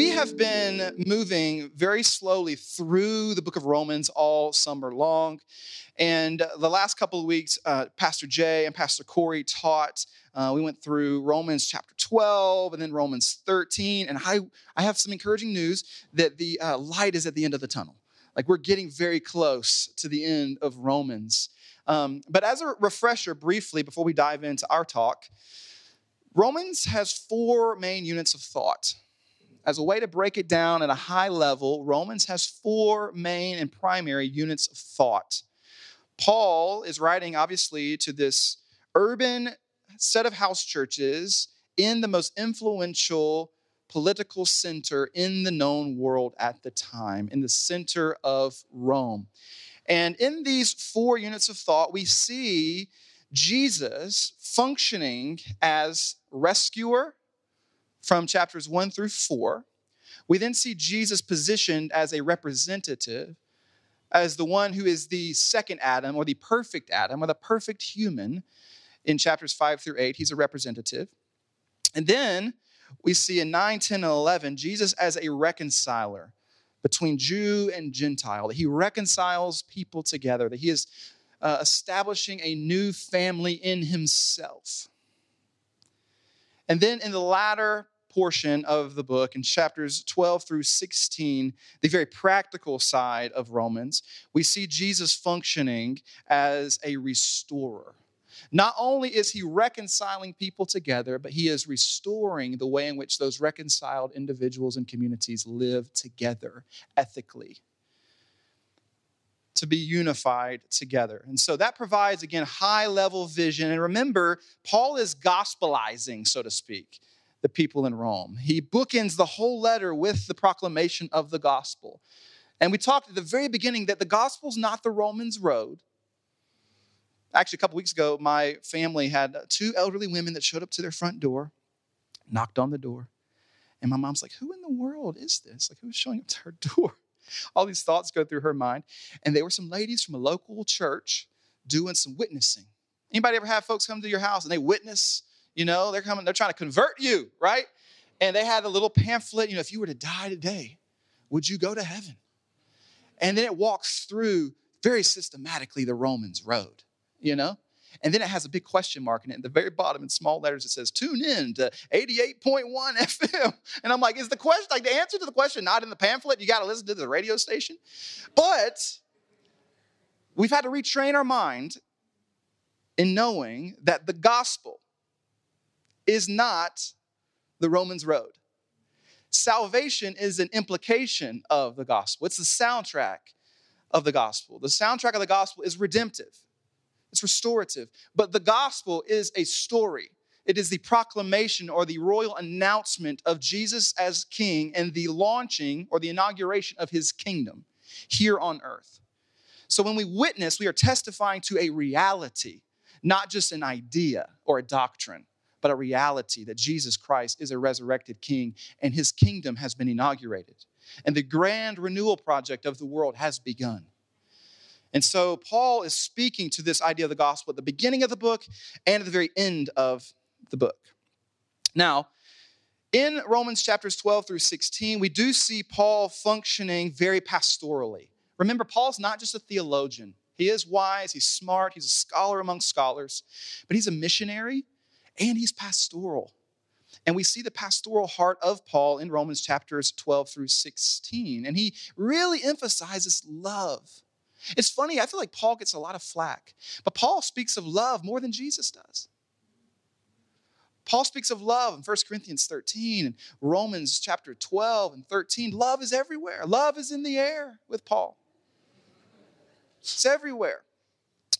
We have been moving very slowly through the book of Romans all summer long. And the last couple of weeks, uh, Pastor Jay and Pastor Corey taught. Uh, we went through Romans chapter 12 and then Romans 13. And I, I have some encouraging news that the uh, light is at the end of the tunnel. Like we're getting very close to the end of Romans. Um, but as a refresher, briefly, before we dive into our talk, Romans has four main units of thought as a way to break it down at a high level, Romans has four main and primary units of thought. Paul is writing, obviously, to this urban set of house churches in the most influential political center in the known world at the time, in the center of Rome. And in these four units of thought, we see Jesus functioning as rescuer, from chapters 1 through 4. We then see Jesus positioned as a representative, as the one who is the second Adam, or the perfect Adam, or the perfect human in chapters 5 through 8. He's a representative. And then we see in 9, 10, and 11 Jesus as a reconciler between Jew and Gentile, that he reconciles people together, that he is uh, establishing a new family in himself. And then in the latter portion of the book, in chapters 12 through 16, the very practical side of Romans, we see Jesus functioning as a restorer. Not only is he reconciling people together, but he is restoring the way in which those reconciled individuals and communities live together ethically to be unified together. And so that provides, again, high level vision. And remember, Paul is gospelizing, so to speak, the people in Rome. He bookends the whole letter with the proclamation of the gospel. And we talked at the very beginning that the gospel's not the Romans' road. Actually, a couple weeks ago, my family had two elderly women that showed up to their front door, knocked on the door. And my mom's like, Who in the world is this? Like, who's showing up to her door? all these thoughts go through her mind. And they were some ladies from a local church doing some witnessing. Anybody ever have folks come to your house and they witness? You know, they're coming, they're trying to convert you, right? And they had a little pamphlet, you know, if you were to die today, would you go to heaven? And then it walks through very systematically the Romans road, you know? And then it has a big question mark in it. At the very bottom, in small letters, it says, tune in to 88.1 FM. And I'm like, is the question, like the answer to the question not in the pamphlet? You got to listen to the radio station. But we've had to retrain our mind in knowing that the gospel is not the Romans road. Salvation is an implication of the gospel, it's the soundtrack of the gospel. The soundtrack of the gospel is redemptive it's restorative. But the gospel is a story. It is the proclamation or the royal announcement of Jesus as king and the launching or the inauguration of his kingdom here on earth. So when we witness, we are testifying to a reality, not just an idea or a doctrine, but a reality that Jesus Christ is a resurrected king and his kingdom has been inaugurated. And the grand renewal project of the world has begun. And so Paul is speaking to this idea of the gospel at the beginning of the book and at the very end of the book. Now, in Romans chapters 12 through 16, we do see Paul functioning very pastorally. Remember, Paul's not just a theologian. He is wise, he's smart, he's a scholar among scholars, but he's a missionary and he's pastoral. And we see the pastoral heart of Paul in Romans chapters 12 through 16. And he really emphasizes love it's funny, I feel like Paul gets a lot of flack, but Paul speaks of love more than Jesus does. Paul speaks of love in 1 Corinthians 13 and Romans chapter 12 and 13. Love is everywhere. Love is in the air with Paul. It's everywhere.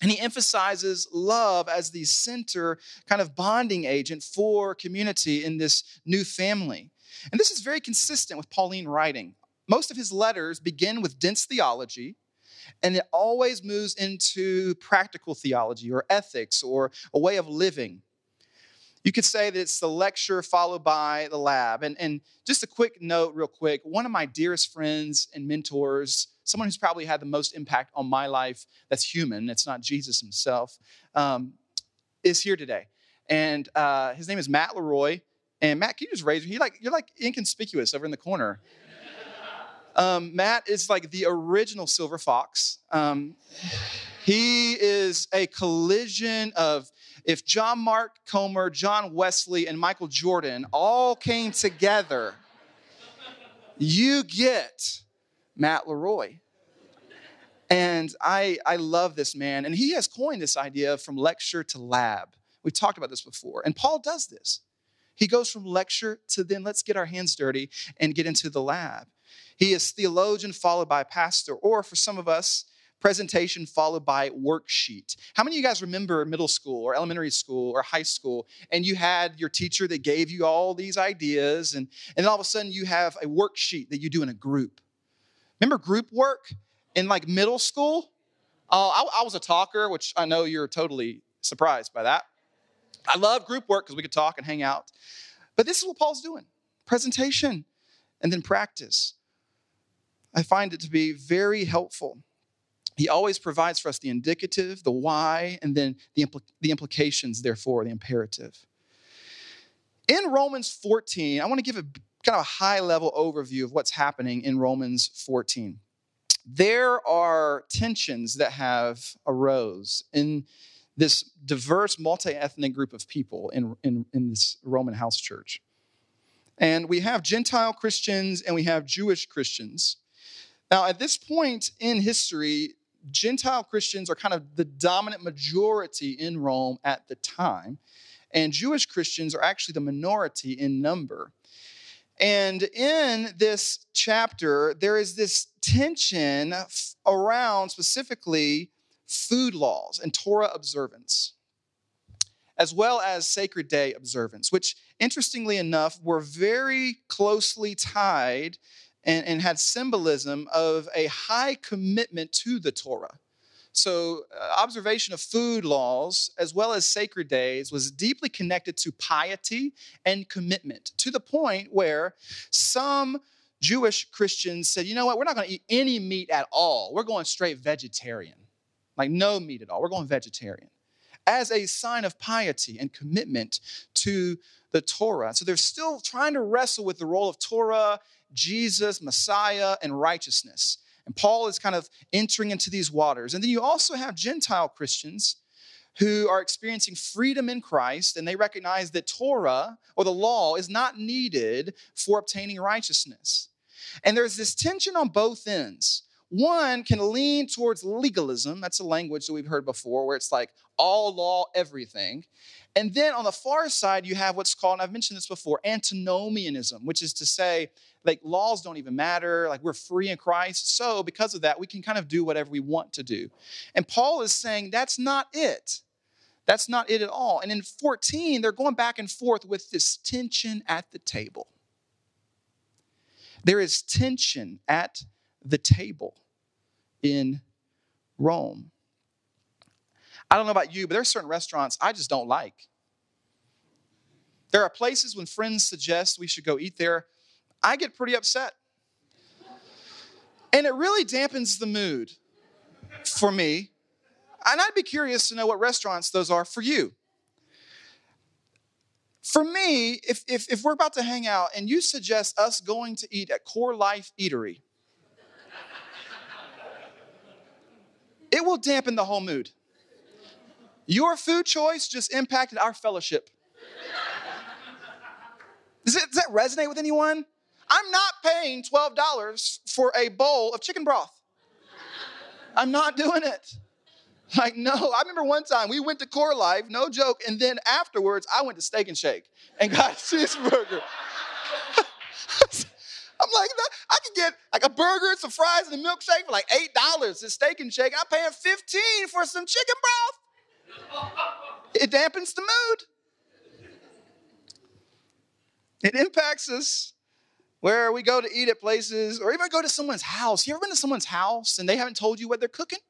And he emphasizes love as the center kind of bonding agent for community in this new family. And this is very consistent with Pauline writing. Most of his letters begin with dense theology and it always moves into practical theology or ethics or a way of living. You could say that it's the lecture followed by the lab. And, and just a quick note, real quick one of my dearest friends and mentors, someone who's probably had the most impact on my life that's human, it's not Jesus himself, um, is here today. And uh, his name is Matt Leroy. And Matt, can you just raise? You like you're like inconspicuous over in the corner. Um, Matt is like the original silver fox. Um, he is a collision of if John Mark Comer, John Wesley, and Michael Jordan all came together, you get Matt Leroy. And I, I love this man. And he has coined this idea from lecture to lab. We've talked about this before. And Paul does this. He goes from lecture to then let's get our hands dirty and get into the lab. He is theologian followed by pastor, or for some of us, presentation followed by worksheet. How many of you guys remember middle school or elementary school or high school and you had your teacher that gave you all these ideas and, and all of a sudden you have a worksheet that you do in a group? Remember group work in like middle school? Uh, I, I was a talker, which I know you're totally surprised by that. I love group work because we could talk and hang out. But this is what Paul's doing presentation and then practice. I find it to be very helpful. He always provides for us the indicative, the why, and then the, impl- the implications, therefore, the imperative. In Romans 14, I want to give a kind of a high level overview of what's happening in Romans 14. There are tensions that have arose in this diverse multi-ethnic group of people in, in, in this Roman house church. And we have Gentile Christians and we have Jewish Christians. Now, at this point in history, Gentile Christians are kind of the dominant majority in Rome at the time, and Jewish Christians are actually the minority in number. And in this chapter, there is this tension around specifically food laws and Torah observance, as well as sacred day observance, which, interestingly enough, were very closely tied and, and had symbolism of a high commitment to the Torah. So, uh, observation of food laws as well as sacred days was deeply connected to piety and commitment to the point where some Jewish Christians said, you know what, we're not going to eat any meat at all. We're going straight vegetarian, like no meat at all. We're going vegetarian as a sign of piety and commitment to the Torah. So they're still trying to wrestle with the role of Torah Jesus, Messiah, and righteousness. And Paul is kind of entering into these waters. And then you also have Gentile Christians who are experiencing freedom in Christ and they recognize that Torah or the law is not needed for obtaining righteousness. And there's this tension on both ends. One can lean towards legalism, that's a language that we've heard before, where it's like all law, everything. And then on the far side, you have what's called, and I've mentioned this before, antinomianism, which is to say, like laws don't even matter, like we're free in Christ. So because of that, we can kind of do whatever we want to do. And Paul is saying that's not it. That's not it at all. And in 14, they're going back and forth with this tension at the table. There is tension at the table in Rome. I don't know about you, but there are certain restaurants I just don't like. There are places when friends suggest we should go eat there, I get pretty upset. And it really dampens the mood for me. And I'd be curious to know what restaurants those are for you. For me, if, if, if we're about to hang out and you suggest us going to eat at Core Life Eatery, it will dampen the whole mood. Your food choice just impacted our fellowship. Does, it, does that resonate with anyone? I'm not paying $12 for a bowl of chicken broth. I'm not doing it. Like, no, I remember one time we went to Core Life, no joke, and then afterwards I went to Steak and Shake and got a cheeseburger. I'm like, I can get like a burger, some fries, and a milkshake for like eight dollars at Steak and Shake. I'm paying 15 for some chicken broth. It dampens the mood. It impacts us where we go to eat at places or even go to someone's house. You ever been to someone's house and they haven't told you what they're cooking?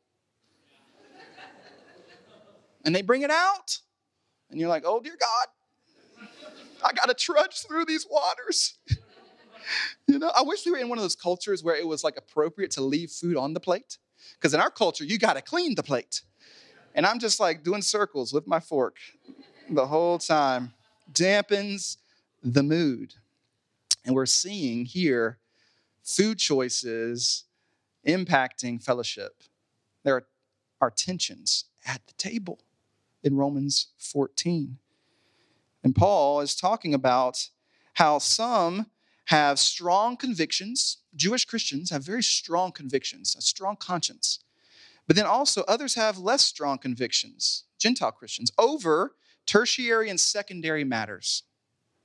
And they bring it out, and you're like, oh dear God, I gotta trudge through these waters. you know, I wish we were in one of those cultures where it was like appropriate to leave food on the plate. Because in our culture, you gotta clean the plate. And I'm just like doing circles with my fork the whole time. Dampens the mood. And we're seeing here food choices impacting fellowship. There are, are tensions at the table in Romans 14. And Paul is talking about how some have strong convictions. Jewish Christians have very strong convictions, a strong conscience. But then also, others have less strong convictions, Gentile Christians, over tertiary and secondary matters.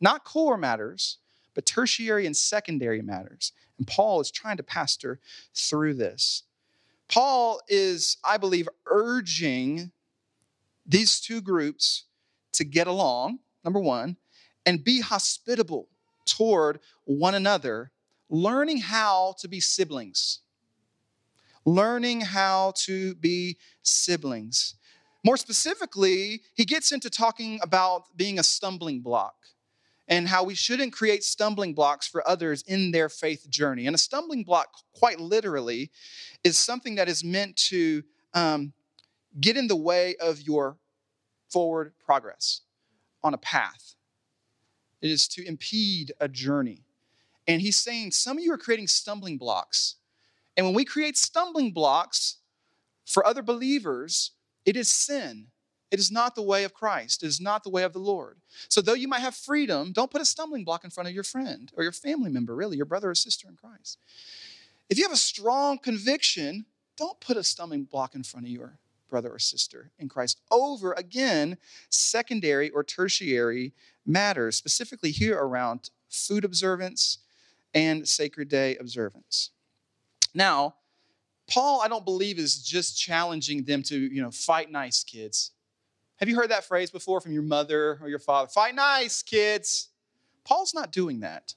Not core matters, but tertiary and secondary matters. And Paul is trying to pastor through this. Paul is, I believe, urging these two groups to get along, number one, and be hospitable toward one another, learning how to be siblings. Learning how to be siblings. More specifically, he gets into talking about being a stumbling block and how we shouldn't create stumbling blocks for others in their faith journey. And a stumbling block, quite literally, is something that is meant to um, get in the way of your forward progress on a path. It is to impede a journey. And he's saying some of you are creating stumbling blocks. And when we create stumbling blocks for other believers, it is sin. It is not the way of Christ. It is not the way of the Lord. So, though you might have freedom, don't put a stumbling block in front of your friend or your family member, really, your brother or sister in Christ. If you have a strong conviction, don't put a stumbling block in front of your brother or sister in Christ over, again, secondary or tertiary matters, specifically here around food observance and sacred day observance. Now, Paul, I don't believe, is just challenging them to, you know, fight nice, kids. Have you heard that phrase before from your mother or your father? Fight nice, kids. Paul's not doing that.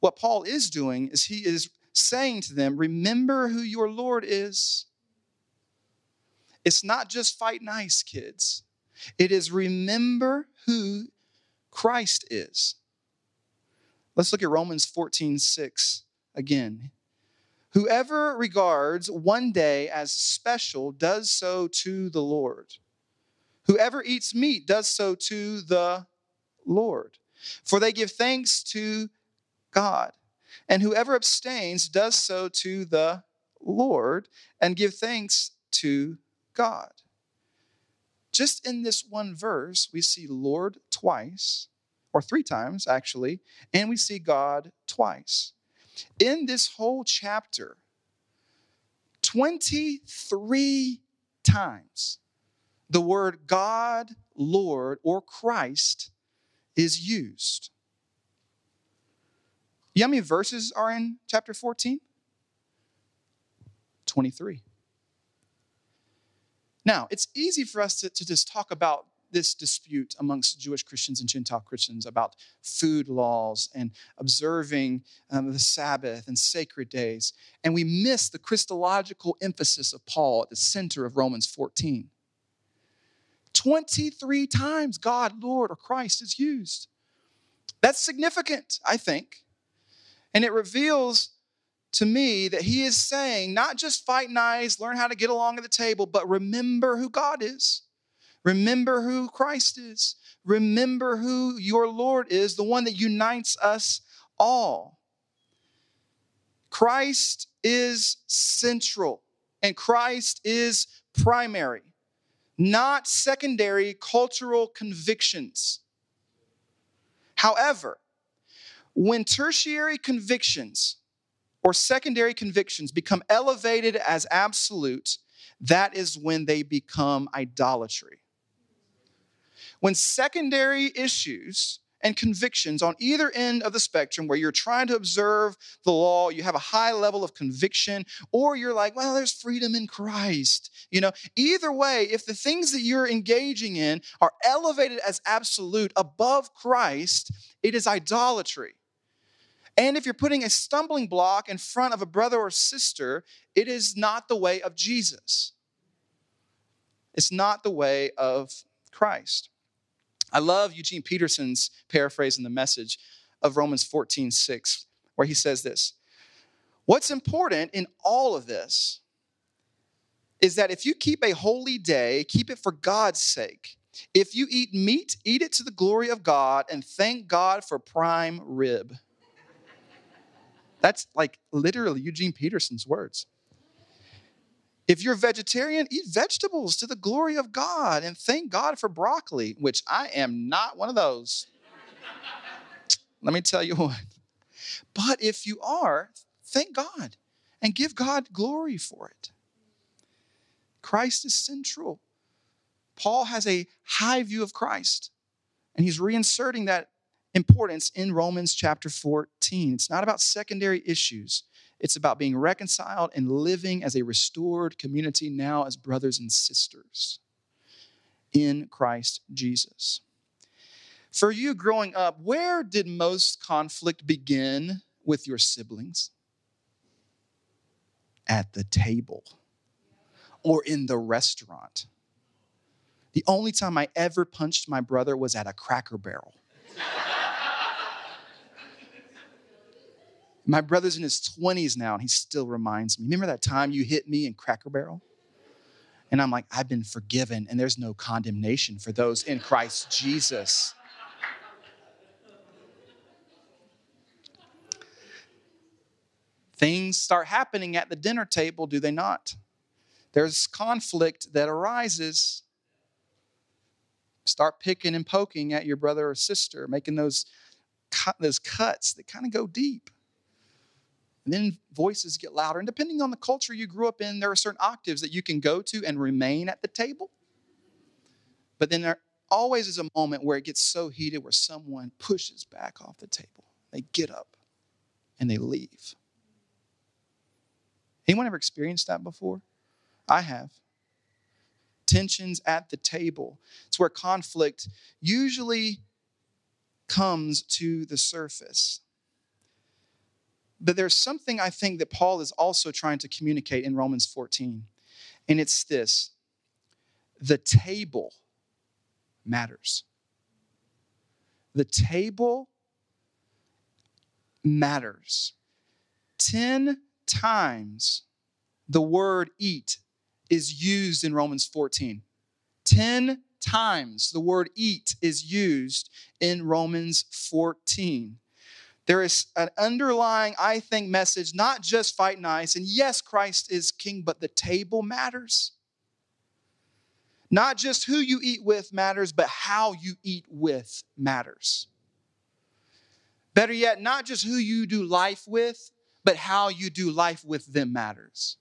What Paul is doing is he is saying to them, Remember who your Lord is. It's not just fight nice, kids. It is remember who Christ is. Let's look at Romans 14 6 again. Whoever regards one day as special does so to the Lord. Whoever eats meat does so to the Lord, for they give thanks to God. And whoever abstains does so to the Lord and give thanks to God. Just in this one verse, we see Lord twice, or three times actually, and we see God twice. In this whole chapter, 23 times the word God, Lord, or Christ is used. You know how many verses are in chapter 14? 23. Now, it's easy for us to, to just talk about this dispute amongst Jewish Christians and Gentile Christians about food laws and observing um, the Sabbath and sacred days. And we miss the Christological emphasis of Paul at the center of Romans 14. 23 times God, Lord, or Christ is used. That's significant, I think. And it reveals to me that he is saying not just fight nice, learn how to get along at the table, but remember who God is. Remember who Christ is. Remember who your Lord is, the one that unites us all. Christ is central and Christ is primary not secondary cultural convictions. However, when tertiary convictions or secondary convictions become elevated as absolute, that is when they become idolatry. When secondary issues and convictions on either end of the spectrum where you're trying to observe the law, you have a high level of conviction, or you're like, well, there's freedom in Christ. You know, either way, if the things that you're engaging in are elevated as absolute above Christ, it is idolatry. And if you're putting a stumbling block in front of a brother or sister, it is not the way of Jesus. It's not the way of Christ. I love Eugene Peterson's paraphrase in the message of Romans 14, 6, where he says this What's important in all of this is that if you keep a holy day, keep it for God's sake. If you eat meat, eat it to the glory of God and thank God for prime rib. That's like literally Eugene Peterson's words. If you're vegetarian, eat vegetables to the glory of God and thank God for broccoli, which I am not one of those. Let me tell you what. But if you are, thank God and give God glory for it. Christ is central. Paul has a high view of Christ, and he's reinserting that importance in Romans chapter 14. It's not about secondary issues, it's about being reconciled and living as a restored community now as brothers and sisters in Christ Jesus. For you growing up, where did most conflict begin with your siblings? At the table or in the restaurant. The only time I ever punched my brother was at a cracker barrel. My brother's in his 20s now, and he still reminds me. Remember that time you hit me in Cracker Barrel? And I'm like, I've been forgiven, and there's no condemnation for those in Christ Jesus. Things start happening at the dinner table, do they not? There's conflict that arises. Start picking and poking at your brother or sister, making those, those cuts that kind of go deep. And then voices get louder. And depending on the culture you grew up in, there are certain octaves that you can go to and remain at the table. But then there always is a moment where it gets so heated where someone pushes back off the table. They get up and they leave. Anyone ever experienced that before? I have. Tensions at the table. It's where conflict usually comes to the surface. But there's something I think that Paul is also trying to communicate in Romans 14, and it's this the table matters. The table matters. 10 times the word eat is used in Romans 14. 10 times the word eat is used in Romans 14 there is an underlying, I think, message, not just fight nice. And yes, Christ is king, but the table matters. Not just who you eat with matters, but how you eat with matters. Better yet, not just who you do life with, but how you do life with them matters.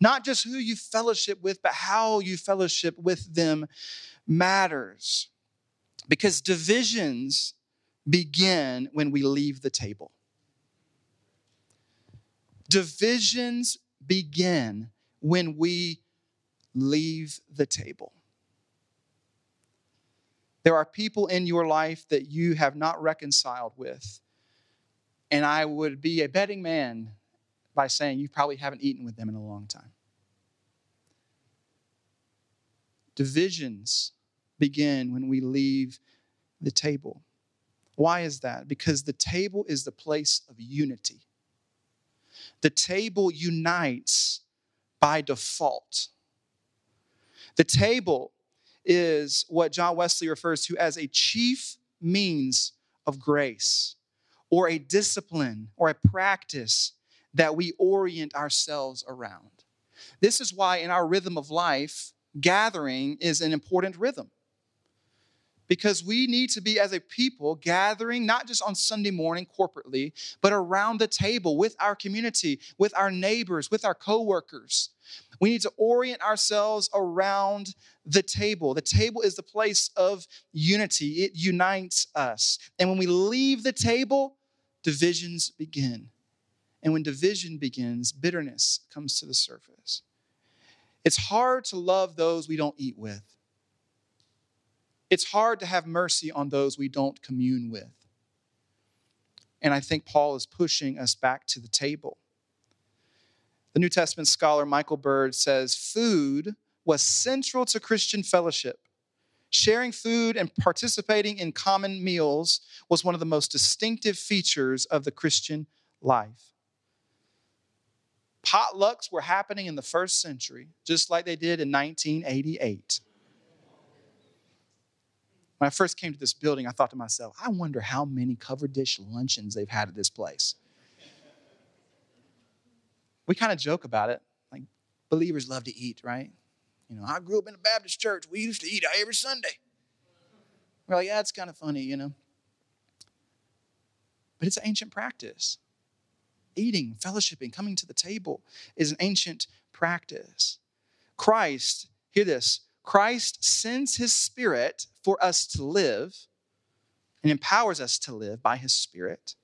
Not just who you fellowship with, but how you fellowship with them matters. Because divisions begin when we leave the table. Divisions begin when we leave the table. There are people in your life that you have not reconciled with. And I would be a betting man by saying you probably haven't eaten with them in a long time. Divisions begin when we leave the table. Why is that? Because the table is the place of unity. The table unites by default. The table is what John Wesley refers to as a chief means of grace or a discipline or a practice that we orient ourselves around. This is why, in our rhythm of life, gathering is an important rhythm because we need to be as a people gathering not just on Sunday morning corporately, but around the table with our community, with our neighbors, with our coworkers. We need to orient ourselves around the table. The table is the place of unity, it unites us. And when we leave the table, divisions begin. And when division begins, bitterness comes to the surface. It's hard to love those we don't eat with. It's hard to have mercy on those we don't commune with. And I think Paul is pushing us back to the table. The New Testament scholar Michael Bird says food was central to Christian fellowship. Sharing food and participating in common meals was one of the most distinctive features of the Christian life. Potlucks were happening in the first century, just like they did in 1988. When I first came to this building, I thought to myself, I wonder how many covered dish luncheons they've had at this place. We kind of joke about it. Like believers love to eat, right? You know, I grew up in a Baptist church. We used to eat every Sunday. We're like, yeah, it's kind of funny, you know. But it's an ancient practice. Eating, fellowshipping, coming to the table is an ancient practice. Christ, hear this, Christ sends his spirit for us to live and empowers us to live by his spirit,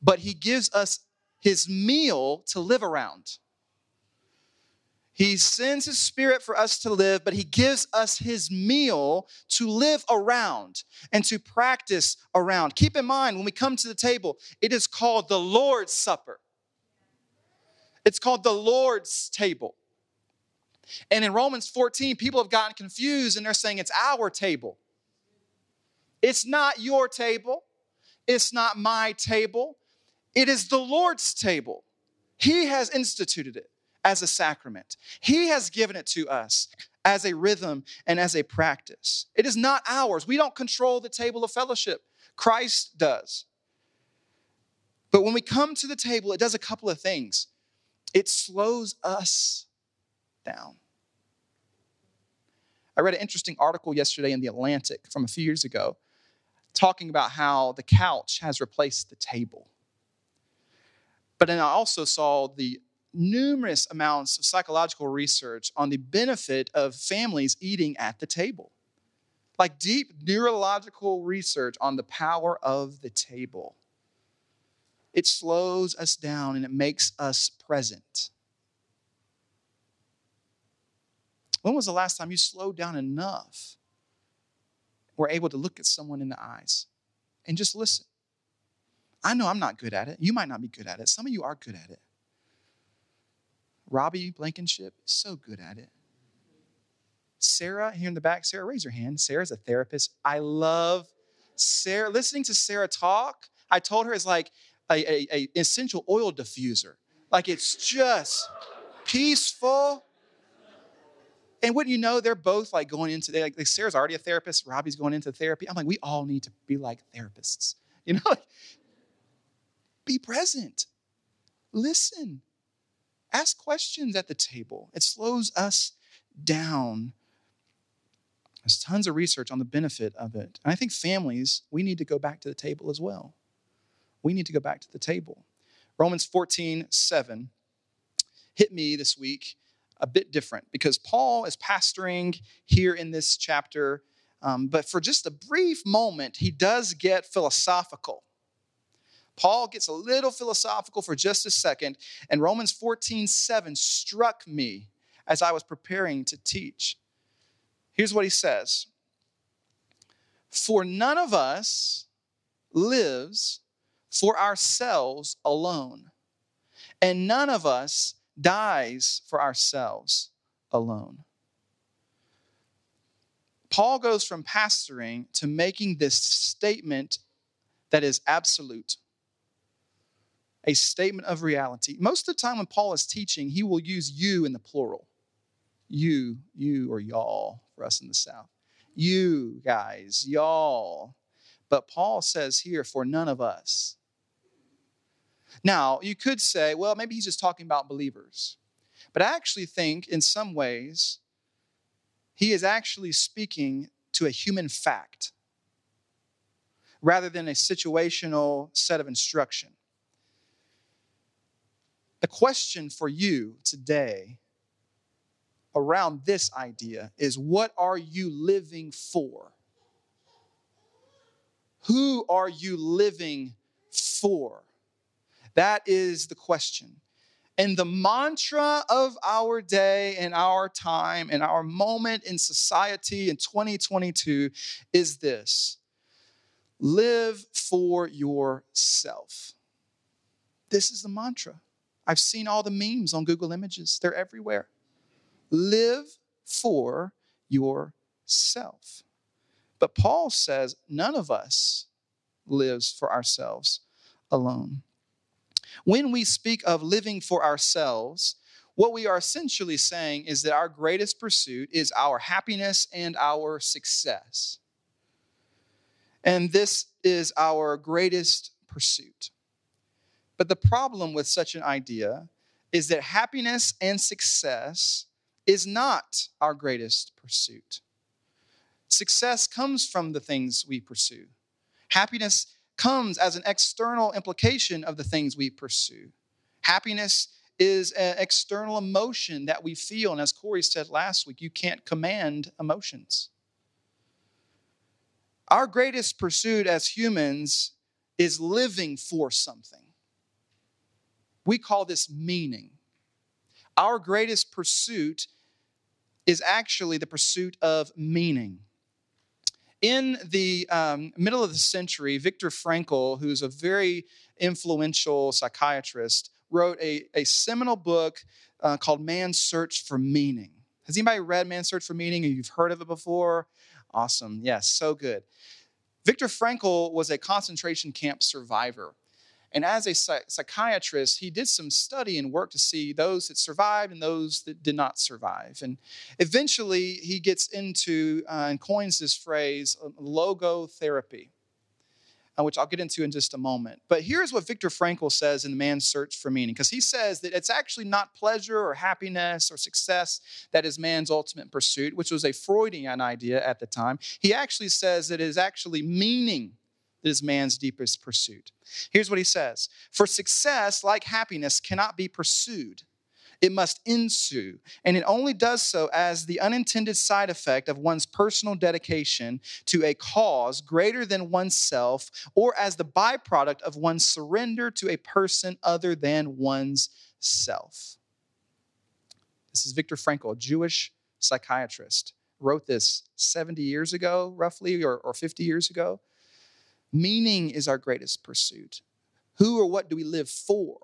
but he gives us his meal to live around. He sends his spirit for us to live, but he gives us his meal to live around and to practice around. Keep in mind, when we come to the table, it is called the Lord's Supper. It's called the Lord's table. And in Romans 14, people have gotten confused and they're saying it's our table. It's not your table. It's not my table. It is the Lord's table. He has instituted it as a sacrament, He has given it to us as a rhythm and as a practice. It is not ours. We don't control the table of fellowship, Christ does. But when we come to the table, it does a couple of things. It slows us down. I read an interesting article yesterday in The Atlantic from a few years ago talking about how the couch has replaced the table. But then I also saw the numerous amounts of psychological research on the benefit of families eating at the table. Like deep neurological research on the power of the table. It slows us down and it makes us present. When was the last time you slowed down enough, were able to look at someone in the eyes and just listen? I know I'm not good at it. You might not be good at it. Some of you are good at it. Robbie Blankenship is so good at it. Sarah, here in the back, Sarah, raise your hand. Sarah's a therapist. I love Sarah. Listening to Sarah talk, I told her it's like a, a, a essential oil diffuser. Like it's just peaceful. And wouldn't you know, they're both like going into, they like, like Sarah's already a therapist, Robbie's going into therapy. I'm like, we all need to be like therapists. You know, Like, be present, listen, ask questions at the table. It slows us down. There's tons of research on the benefit of it. And I think families, we need to go back to the table as well. We need to go back to the table. Romans 14, 7 hit me this week a bit different because Paul is pastoring here in this chapter, um, but for just a brief moment, he does get philosophical. Paul gets a little philosophical for just a second, and Romans 14 7 struck me as I was preparing to teach. Here's what he says For none of us lives for ourselves alone, and none of us dies for ourselves alone. Paul goes from pastoring to making this statement that is absolute, a statement of reality. Most of the time, when Paul is teaching, he will use you in the plural. You, you, or y'all for us in the South. You guys, y'all. But Paul says here, for none of us. Now, you could say, well, maybe he's just talking about believers. But I actually think, in some ways, he is actually speaking to a human fact rather than a situational set of instruction. The question for you today around this idea is what are you living for? Who are you living for? That is the question. And the mantra of our day and our time and our moment in society in 2022 is this live for yourself. This is the mantra. I've seen all the memes on Google Images, they're everywhere. Live for yourself. But Paul says none of us lives for ourselves alone. When we speak of living for ourselves, what we are essentially saying is that our greatest pursuit is our happiness and our success. And this is our greatest pursuit. But the problem with such an idea is that happiness and success is not our greatest pursuit. Success comes from the things we pursue. Happiness comes as an external implication of the things we pursue. Happiness is an external emotion that we feel. And as Corey said last week, you can't command emotions. Our greatest pursuit as humans is living for something. We call this meaning. Our greatest pursuit is actually the pursuit of meaning. In the um, middle of the century, Viktor Frankl, who's a very influential psychiatrist, wrote a, a seminal book uh, called Man's Search for Meaning. Has anybody read Man's Search for Meaning? You've heard of it before? Awesome. Yes, so good. Viktor Frankl was a concentration camp survivor. And as a psychiatrist, he did some study and work to see those that survived and those that did not survive. And eventually, he gets into uh, and coins this phrase logotherapy uh, which I'll get into in just a moment. But here's what Viktor Frankl says in The Man's Search for Meaning, because he says that it's actually not pleasure or happiness or success that is man's ultimate pursuit, which was a Freudian idea at the time. He actually says that it is actually meaning that is man's deepest pursuit. Here's what he says For success, like happiness, cannot be pursued it must ensue. And it only does so as the unintended side effect of one's personal dedication to a cause greater than oneself, or as the byproduct of one's surrender to a person other than one's self. This is Viktor Frankl, a Jewish psychiatrist, wrote this 70 years ago, roughly, or, or 50 years ago. Meaning is our greatest pursuit. Who or what do we live for?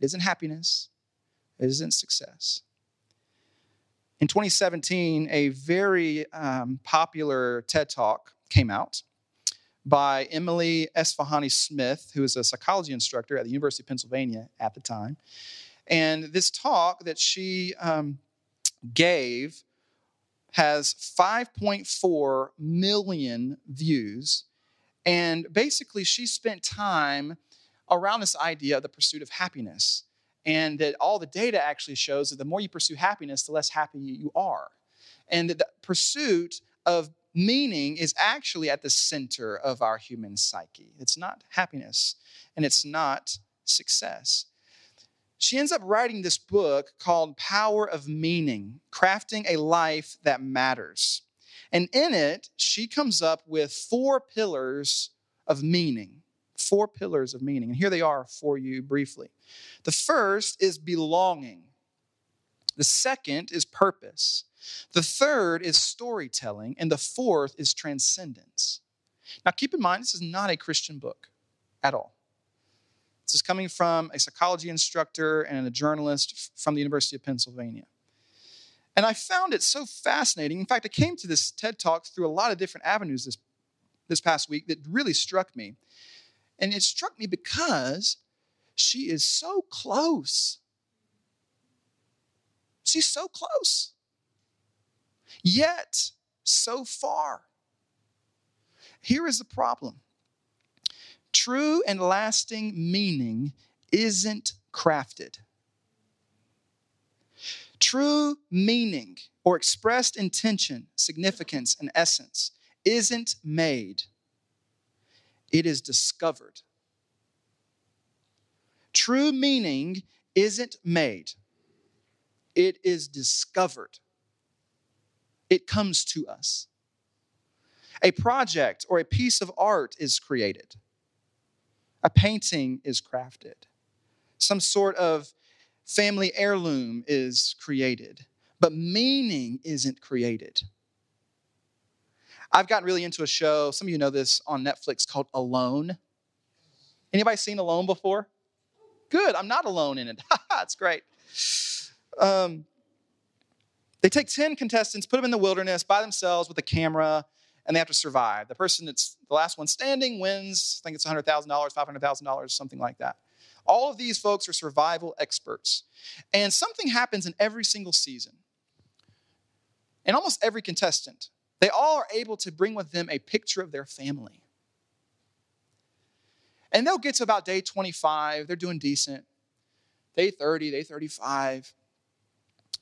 It isn't happiness, it isn't success. In 2017, a very um, popular TED Talk came out by Emily Esfahani Smith, who was a psychology instructor at the University of Pennsylvania at the time. And this talk that she um, gave has 5.4 million views. And basically, she spent time around this idea of the pursuit of happiness and that all the data actually shows that the more you pursue happiness, the less happy you are. And that the pursuit of meaning is actually at the center of our human psyche. It's not happiness and it's not success. She ends up writing this book called Power of Meaning Crafting a Life That Matters. And in it, she comes up with four pillars of meaning four pillars of meaning. And here they are for you briefly. The first is belonging, the second is purpose, the third is storytelling, and the fourth is transcendence. Now, keep in mind, this is not a Christian book at all. This is coming from a psychology instructor and a journalist from the University of Pennsylvania. And I found it so fascinating. In fact, I came to this TED Talk through a lot of different avenues this, this past week that really struck me. And it struck me because she is so close. She's so close, yet so far. Here is the problem true and lasting meaning isn't crafted. True meaning or expressed intention, significance, and essence isn't made it is discovered. True meaning isn't made, it is discovered. It comes to us. A project or a piece of art is created, a painting is crafted, some sort of family heirloom is created, but meaning isn't created. I've gotten really into a show, some of you know this on Netflix called Alone. Anybody seen Alone before? Good, I'm not alone in it. That's great. Um, they take 10 contestants, put them in the wilderness by themselves with a camera, and they have to survive. The person that's the last one standing wins, I think it's $100,000, $500,000, something like that. All of these folks are survival experts. And something happens in every single season. And almost every contestant They all are able to bring with them a picture of their family. And they'll get to about day 25, they're doing decent. Day 30, day 35.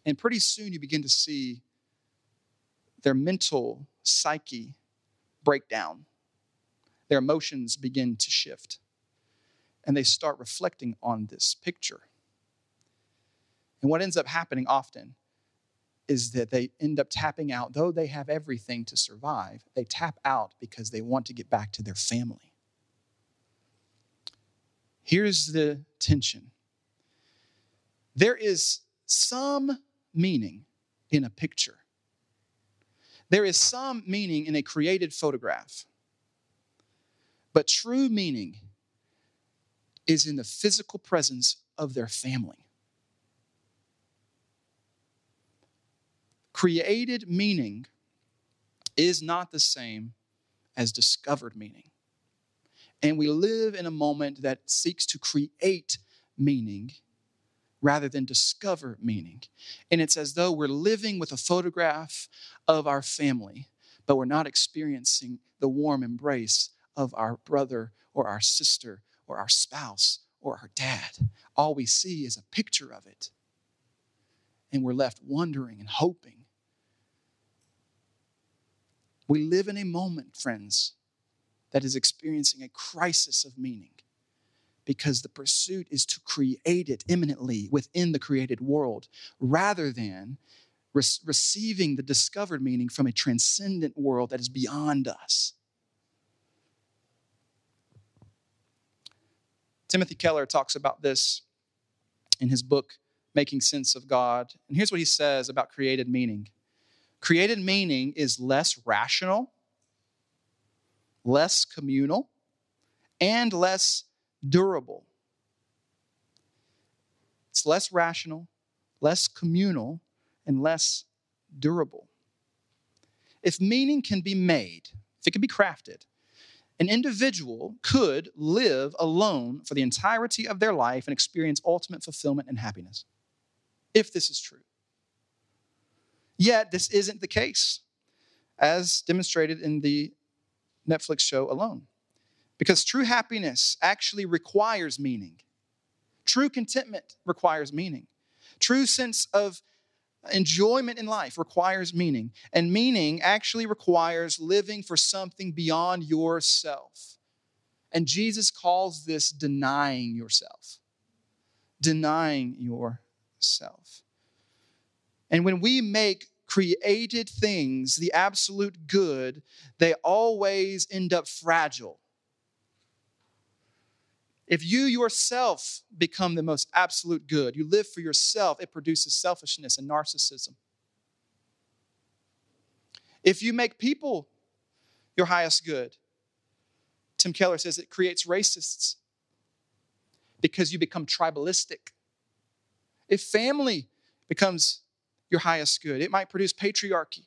And pretty soon you begin to see their mental psyche break down. Their emotions begin to shift. And they start reflecting on this picture. And what ends up happening often is that they end up tapping out, though they have everything to survive, they tap out because they want to get back to their family. Here's the tension there is some meaning in a picture, there is some meaning in a created photograph, but true meaning is in the physical presence of their family. Created meaning is not the same as discovered meaning. And we live in a moment that seeks to create meaning rather than discover meaning. And it's as though we're living with a photograph of our family, but we're not experiencing the warm embrace of our brother or our sister or our spouse or our dad. All we see is a picture of it. And we're left wondering and hoping we live in a moment, friends, that is experiencing a crisis of meaning because the pursuit is to create it immanently within the created world rather than re- receiving the discovered meaning from a transcendent world that is beyond us. Timothy Keller talks about this in his book, Making Sense of God. And here's what he says about created meaning Created meaning is less rational, less communal, and less durable. It's less rational, less communal, and less durable. If meaning can be made, if it can be crafted, an individual could live alone for the entirety of their life and experience ultimate fulfillment and happiness. If this is true. Yet, this isn't the case, as demonstrated in the Netflix show Alone. Because true happiness actually requires meaning. True contentment requires meaning. True sense of enjoyment in life requires meaning. And meaning actually requires living for something beyond yourself. And Jesus calls this denying yourself. Denying yourself. And when we make created things the absolute good, they always end up fragile. If you yourself become the most absolute good, you live for yourself, it produces selfishness and narcissism. If you make people your highest good, Tim Keller says it creates racists because you become tribalistic. If family becomes your highest good. It might produce patriarchy.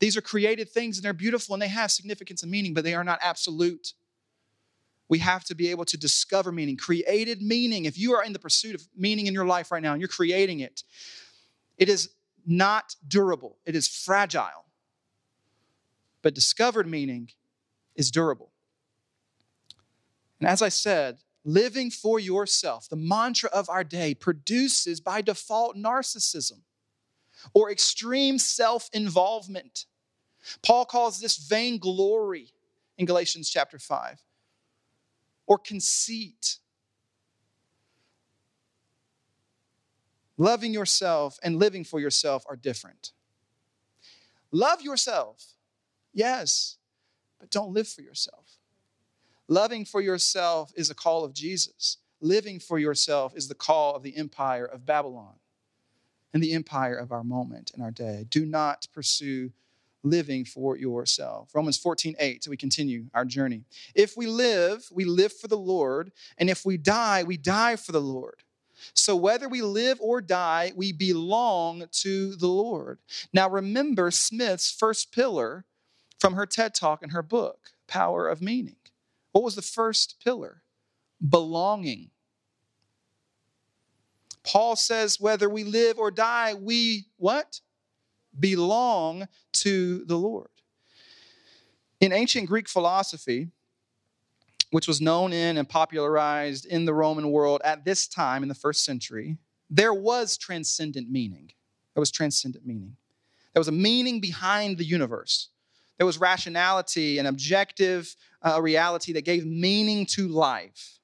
These are created things and they're beautiful and they have significance and meaning, but they are not absolute. We have to be able to discover meaning, created meaning. If you are in the pursuit of meaning in your life right now and you're creating it, it is not durable, it is fragile. But discovered meaning is durable. And as I said, living for yourself, the mantra of our day, produces by default narcissism or extreme self involvement. Paul calls this vainglory in Galatians chapter 5 or conceit. Loving yourself and living for yourself are different. Love yourself, yes, but don't live for yourself. Loving for yourself is a call of Jesus. Living for yourself is the call of the empire of Babylon and the empire of our moment and our day. Do not pursue living for yourself. Romans 14, 8, so we continue our journey. If we live, we live for the Lord, and if we die, we die for the Lord. So whether we live or die, we belong to the Lord. Now remember Smith's first pillar from her TED talk and her book, Power of Meaning. What was the first pillar? Belonging. Paul says, whether we live or die, we what? Belong to the Lord. In ancient Greek philosophy, which was known in and popularized in the Roman world at this time in the first century, there was transcendent meaning. There was transcendent meaning. There was a meaning behind the universe. There was rationality and objective uh, reality that gave meaning to life.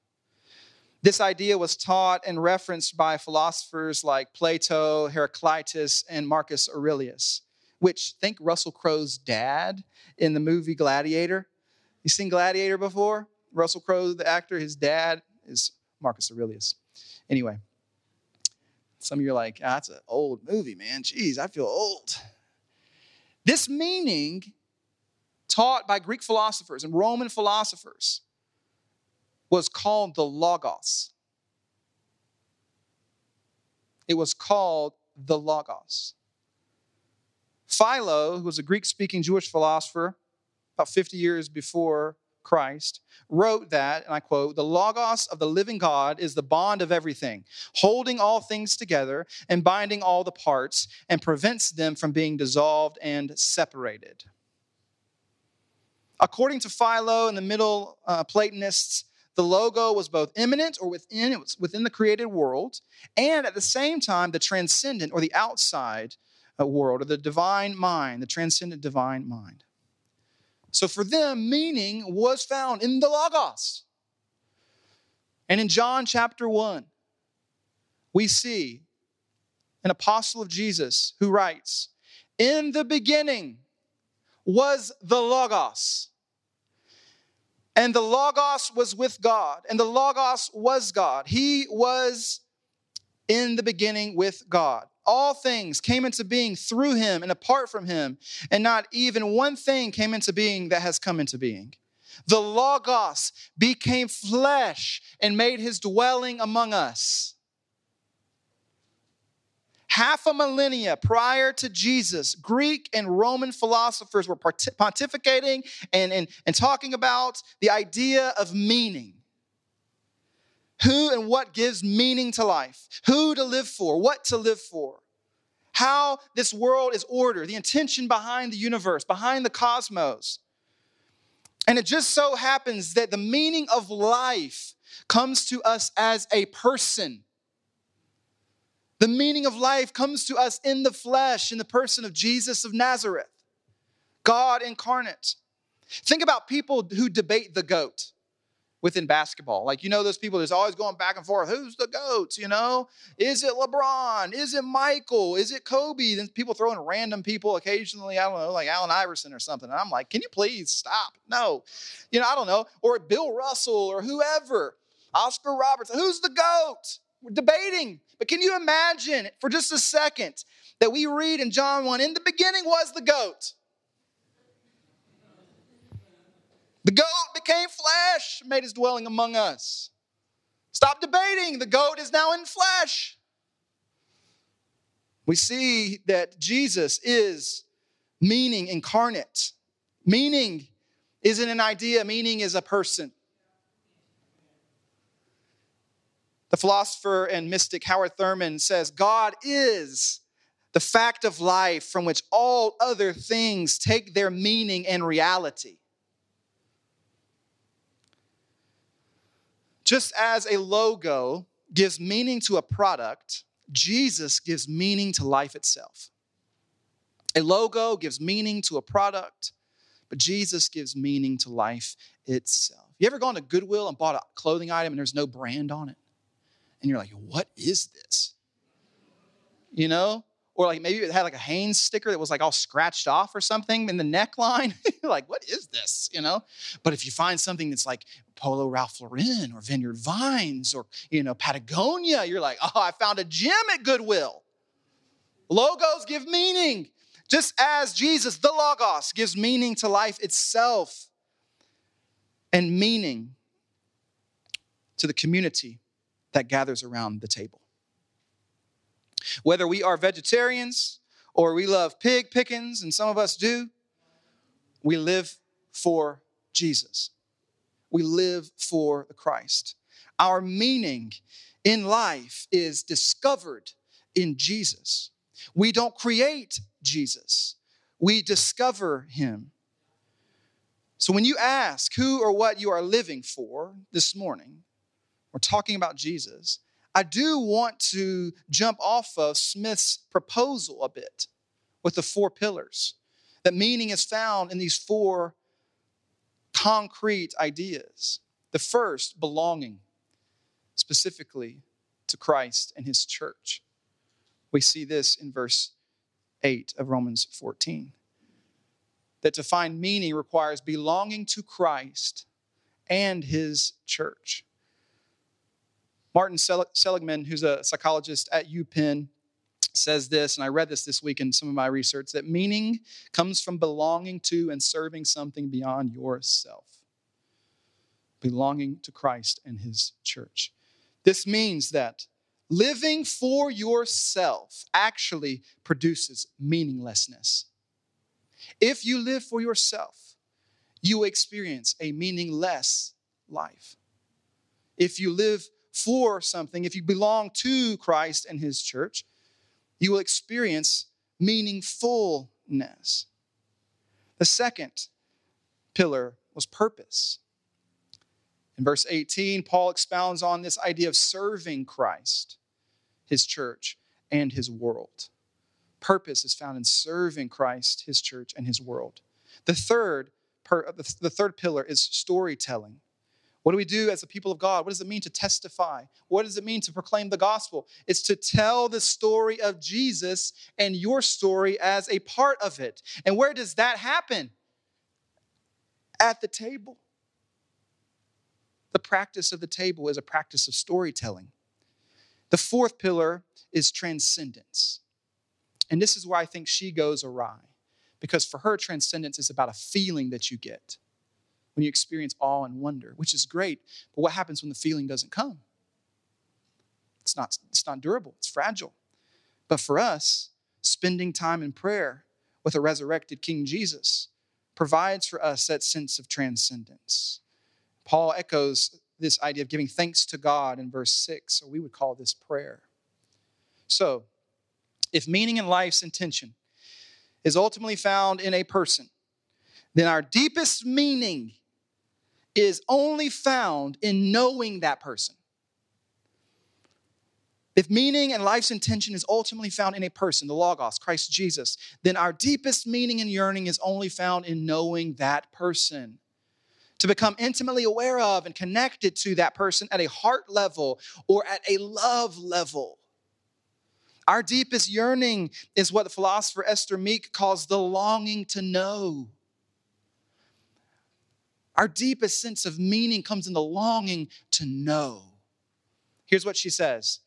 This idea was taught and referenced by philosophers like Plato, Heraclitus, and Marcus Aurelius, which think Russell Crowe's dad in the movie Gladiator. You seen Gladiator before? Russell Crowe, the actor, his dad is Marcus Aurelius. Anyway, some of you are like, ah, that's an old movie, man. Jeez, I feel old. This meaning, taught by Greek philosophers and Roman philosophers, was called the Logos. It was called the Logos. Philo, who was a Greek speaking Jewish philosopher about 50 years before Christ, wrote that, and I quote, the Logos of the living God is the bond of everything, holding all things together and binding all the parts, and prevents them from being dissolved and separated. According to Philo and the Middle uh, Platonists, the logo was both immanent or within it was within the created world, and at the same time the transcendent or the outside uh, world or the divine mind, the transcendent divine mind. So for them, meaning was found in the Logos. And in John chapter 1, we see an apostle of Jesus who writes, In the beginning was the Logos. And the Logos was with God, and the Logos was God. He was in the beginning with God all things came into being through him and apart from him, and not even one thing came into being that has come into being. The Logos became flesh and made his dwelling among us. Half a millennia prior to Jesus, Greek and Roman philosophers were pontificating and, and, and talking about the idea of meaning. Who and what gives meaning to life? Who to live for? What to live for? How this world is ordered, the intention behind the universe, behind the cosmos. And it just so happens that the meaning of life comes to us as a person. The meaning of life comes to us in the flesh, in the person of Jesus of Nazareth, God incarnate. Think about people who debate the goat within basketball. Like, you know, those people that's always going back and forth. Who's the GOAT? You know, is it LeBron? Is it Michael? Is it Kobe? Then people throw in random people occasionally, I don't know, like Allen Iverson or something. And I'm like, can you please stop? No. You know, I don't know. Or Bill Russell or whoever, Oscar Robertson. Who's the GOAT? We're debating. But can you imagine for just a second that we read in John 1 in the beginning was the GOAT? The goat became flesh, made his dwelling among us. Stop debating. The goat is now in flesh. We see that Jesus is meaning incarnate. Meaning isn't an idea, meaning is a person. The philosopher and mystic Howard Thurman says God is the fact of life from which all other things take their meaning and reality. Just as a logo gives meaning to a product, Jesus gives meaning to life itself. A logo gives meaning to a product, but Jesus gives meaning to life itself. You ever gone to Goodwill and bought a clothing item and there's no brand on it? And you're like, what is this? You know? or like maybe it had like a Hanes sticker that was like all scratched off or something in the neckline. like, what is this? You know? But if you find something that's like Polo Ralph Lauren or Vineyard Vines or you know Patagonia, you're like, oh, I found a gem at Goodwill. Logos give meaning. Just as Jesus, the Logos, gives meaning to life itself and meaning to the community that gathers around the table. Whether we are vegetarians or we love pig pickings, and some of us do, we live for Jesus. We live for the Christ. Our meaning in life is discovered in Jesus. We don't create Jesus, we discover him. So when you ask who or what you are living for this morning, we're talking about Jesus. I do want to jump off of Smith's proposal a bit with the four pillars. That meaning is found in these four concrete ideas. The first, belonging, specifically to Christ and his church. We see this in verse 8 of Romans 14. That to find meaning requires belonging to Christ and his church. Martin Seligman, who's a psychologist at UPenn, says this, and I read this this week in some of my research that meaning comes from belonging to and serving something beyond yourself. Belonging to Christ and his church. This means that living for yourself actually produces meaninglessness. If you live for yourself, you experience a meaningless life. If you live for something, if you belong to Christ and his church, you will experience meaningfulness. The second pillar was purpose. In verse 18, Paul expounds on this idea of serving Christ, his church, and his world. Purpose is found in serving Christ, his church, and his world. The third, the third pillar is storytelling. What do we do as the people of God? What does it mean to testify? What does it mean to proclaim the gospel? It's to tell the story of Jesus and your story as a part of it. And where does that happen? At the table. The practice of the table is a practice of storytelling. The fourth pillar is transcendence. And this is where I think she goes awry. Because for her, transcendence is about a feeling that you get when you experience awe and wonder, which is great. But what happens when the feeling doesn't come? It's not, it's not durable, it's fragile. But for us, spending time in prayer with a resurrected King Jesus provides for us that sense of transcendence. Paul echoes this idea of giving thanks to God in verse 6, so we would call this prayer. So, if meaning in life's intention is ultimately found in a person, then our deepest meaning is only found in knowing that person. If meaning and life's intention is ultimately found in a person, the Logos, Christ Jesus, then our deepest meaning and yearning is only found in knowing that person. To become intimately aware of and connected to that person at a heart level or at a love level. Our deepest yearning is what the philosopher Esther Meek calls the longing to know. Our deepest sense of meaning comes in the longing to know. Here's what she says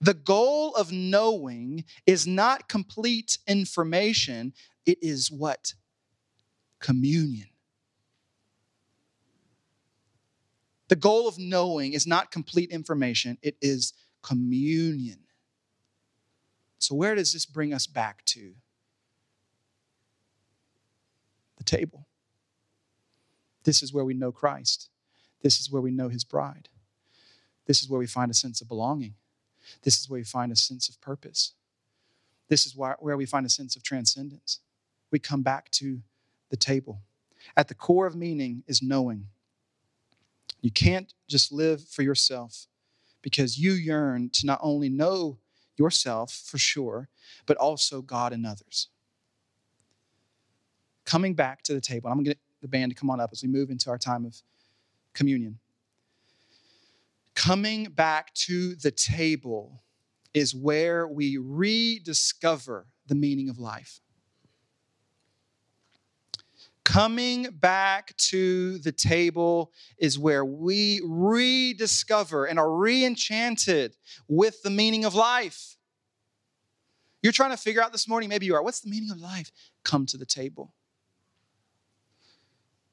The goal of knowing is not complete information, it is what? Communion. The goal of knowing is not complete information, it is communion. So, where does this bring us back to? The table. This is where we know Christ. This is where we know his bride. This is where we find a sense of belonging. This is where we find a sense of purpose. This is where we find a sense of transcendence. We come back to the table. At the core of meaning is knowing. You can't just live for yourself because you yearn to not only know yourself for sure, but also God and others. Coming back to the table, I'm going to the band to come on up as we move into our time of communion. Coming back to the table is where we rediscover the meaning of life. Coming back to the table is where we rediscover and are re-enchanted with the meaning of life. You're trying to figure out this morning, maybe you are, what's the meaning of life? Come to the table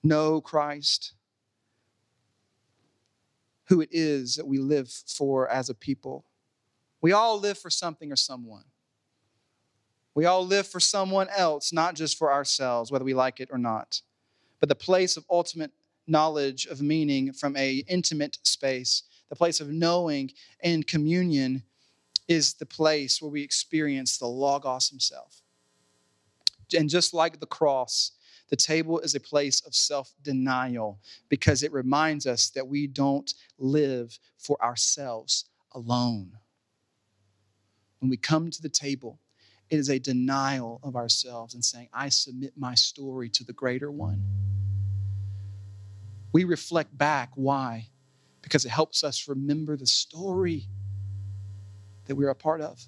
know Christ, who it is that we live for as a people. We all live for something or someone. We all live for someone else, not just for ourselves, whether we like it or not. But the place of ultimate knowledge of meaning from a intimate space, the place of knowing and communion is the place where we experience the Logos himself. And just like the cross, the table is a place of self denial because it reminds us that we don't live for ourselves alone. When we come to the table, it is a denial of ourselves and saying, I submit my story to the greater one. We reflect back. Why? Because it helps us remember the story that we're a part of.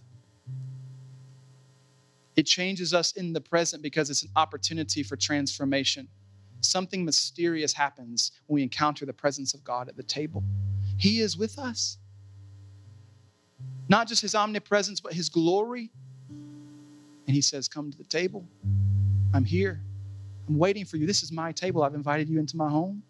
It changes us in the present because it's an opportunity for transformation. Something mysterious happens when we encounter the presence of God at the table. He is with us. Not just his omnipresence, but his glory. And he says, Come to the table. I'm here. I'm waiting for you. This is my table. I've invited you into my home.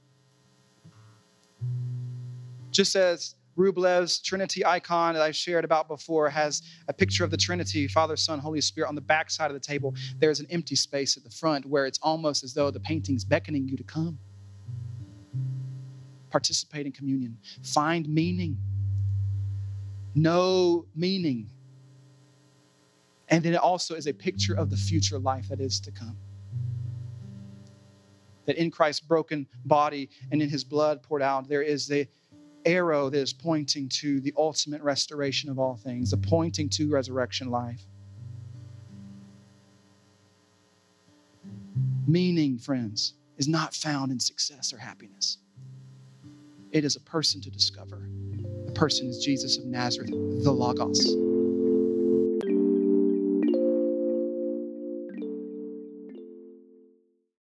Just as Rublev's Trinity icon that I shared about before has a picture of the Trinity, Father, Son, Holy Spirit, on the back side of the table. There's an empty space at the front where it's almost as though the painting's beckoning you to come. Participate in communion, find meaning, know meaning. And then it also is a picture of the future life that is to come. That in Christ's broken body and in his blood poured out, there is the arrow that is pointing to the ultimate restoration of all things, the pointing to resurrection life. Meaning, friends, is not found in success or happiness. It is a person to discover. The person is Jesus of Nazareth, the Logos.